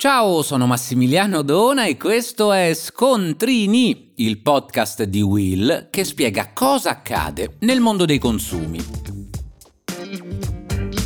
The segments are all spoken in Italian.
Ciao, sono Massimiliano Dona e questo è Scontrini, il podcast di Will che spiega cosa accade nel mondo dei consumi.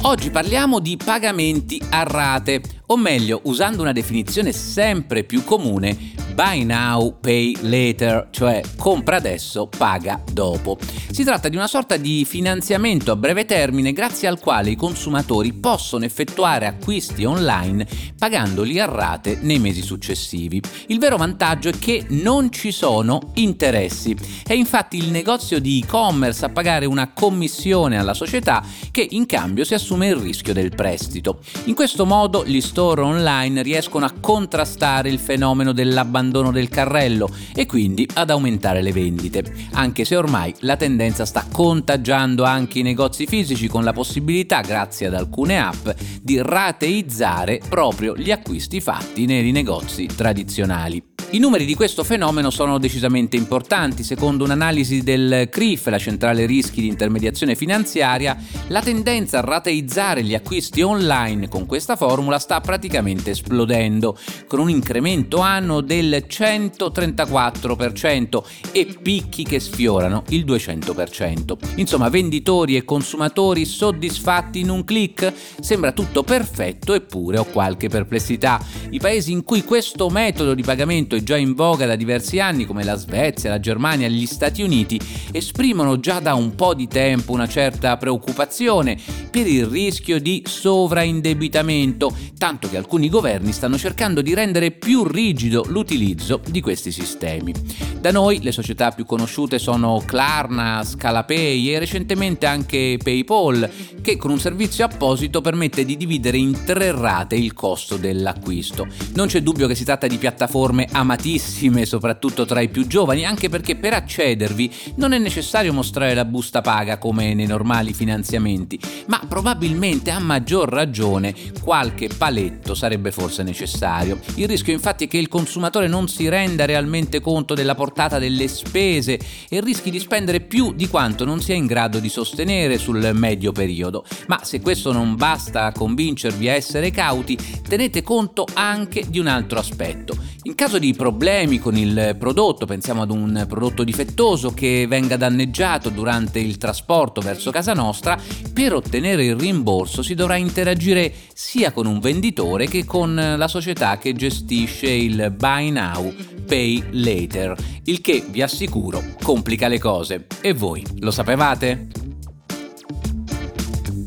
Oggi parliamo di pagamenti a rate, o meglio, usando una definizione sempre più comune, buy now, pay later, cioè compra adesso, paga dopo. Si tratta di una sorta di finanziamento a breve termine grazie al quale i consumatori possono effettuare acquisti online pagandoli a rate nei mesi successivi. Il vero vantaggio è che non ci sono interessi. È infatti il negozio di e-commerce a pagare una commissione alla società che in cambio si assume il rischio del prestito. In questo modo gli store online riescono a contrastare il fenomeno dell'abbandono abbandono del carrello e quindi ad aumentare le vendite, anche se ormai la tendenza sta contagiando anche i negozi fisici con la possibilità, grazie ad alcune app, di rateizzare proprio gli acquisti fatti nei negozi tradizionali. I numeri di questo fenomeno sono decisamente importanti. Secondo un'analisi del CRIF, la centrale rischi di intermediazione finanziaria, la tendenza a rateizzare gli acquisti online con questa formula sta praticamente esplodendo, con un incremento anno del 134% e picchi che sfiorano il 200%. Insomma, venditori e consumatori soddisfatti in un clic? Sembra tutto perfetto eppure ho qualche perplessità. I paesi in cui questo metodo di pagamento è già in voga da diversi anni come la Svezia, la Germania, gli Stati Uniti, esprimono già da un po' di tempo una certa preoccupazione per il rischio di sovraindebitamento, tanto che alcuni governi stanno cercando di rendere più rigido l'utilizzo di questi sistemi. Da noi le società più conosciute sono Klarna, Scalapay e recentemente anche PayPal, che con un servizio apposito permette di dividere in tre rate il costo dell'acquisto. Non c'è dubbio che si tratta di piattaforme amatoriali amatissime soprattutto tra i più giovani, anche perché per accedervi non è necessario mostrare la busta paga come nei normali finanziamenti, ma probabilmente a maggior ragione qualche paletto sarebbe forse necessario. Il rischio infatti è che il consumatore non si renda realmente conto della portata delle spese e rischi di spendere più di quanto non sia in grado di sostenere sul medio periodo. Ma se questo non basta a convincervi a essere cauti, tenete conto anche di un altro aspetto. In caso di problemi con il prodotto, pensiamo ad un prodotto difettoso che venga danneggiato durante il trasporto verso casa nostra, per ottenere il rimborso si dovrà interagire sia con un venditore che con la società che gestisce il Buy Now, Pay Later, il che vi assicuro complica le cose. E voi lo sapevate?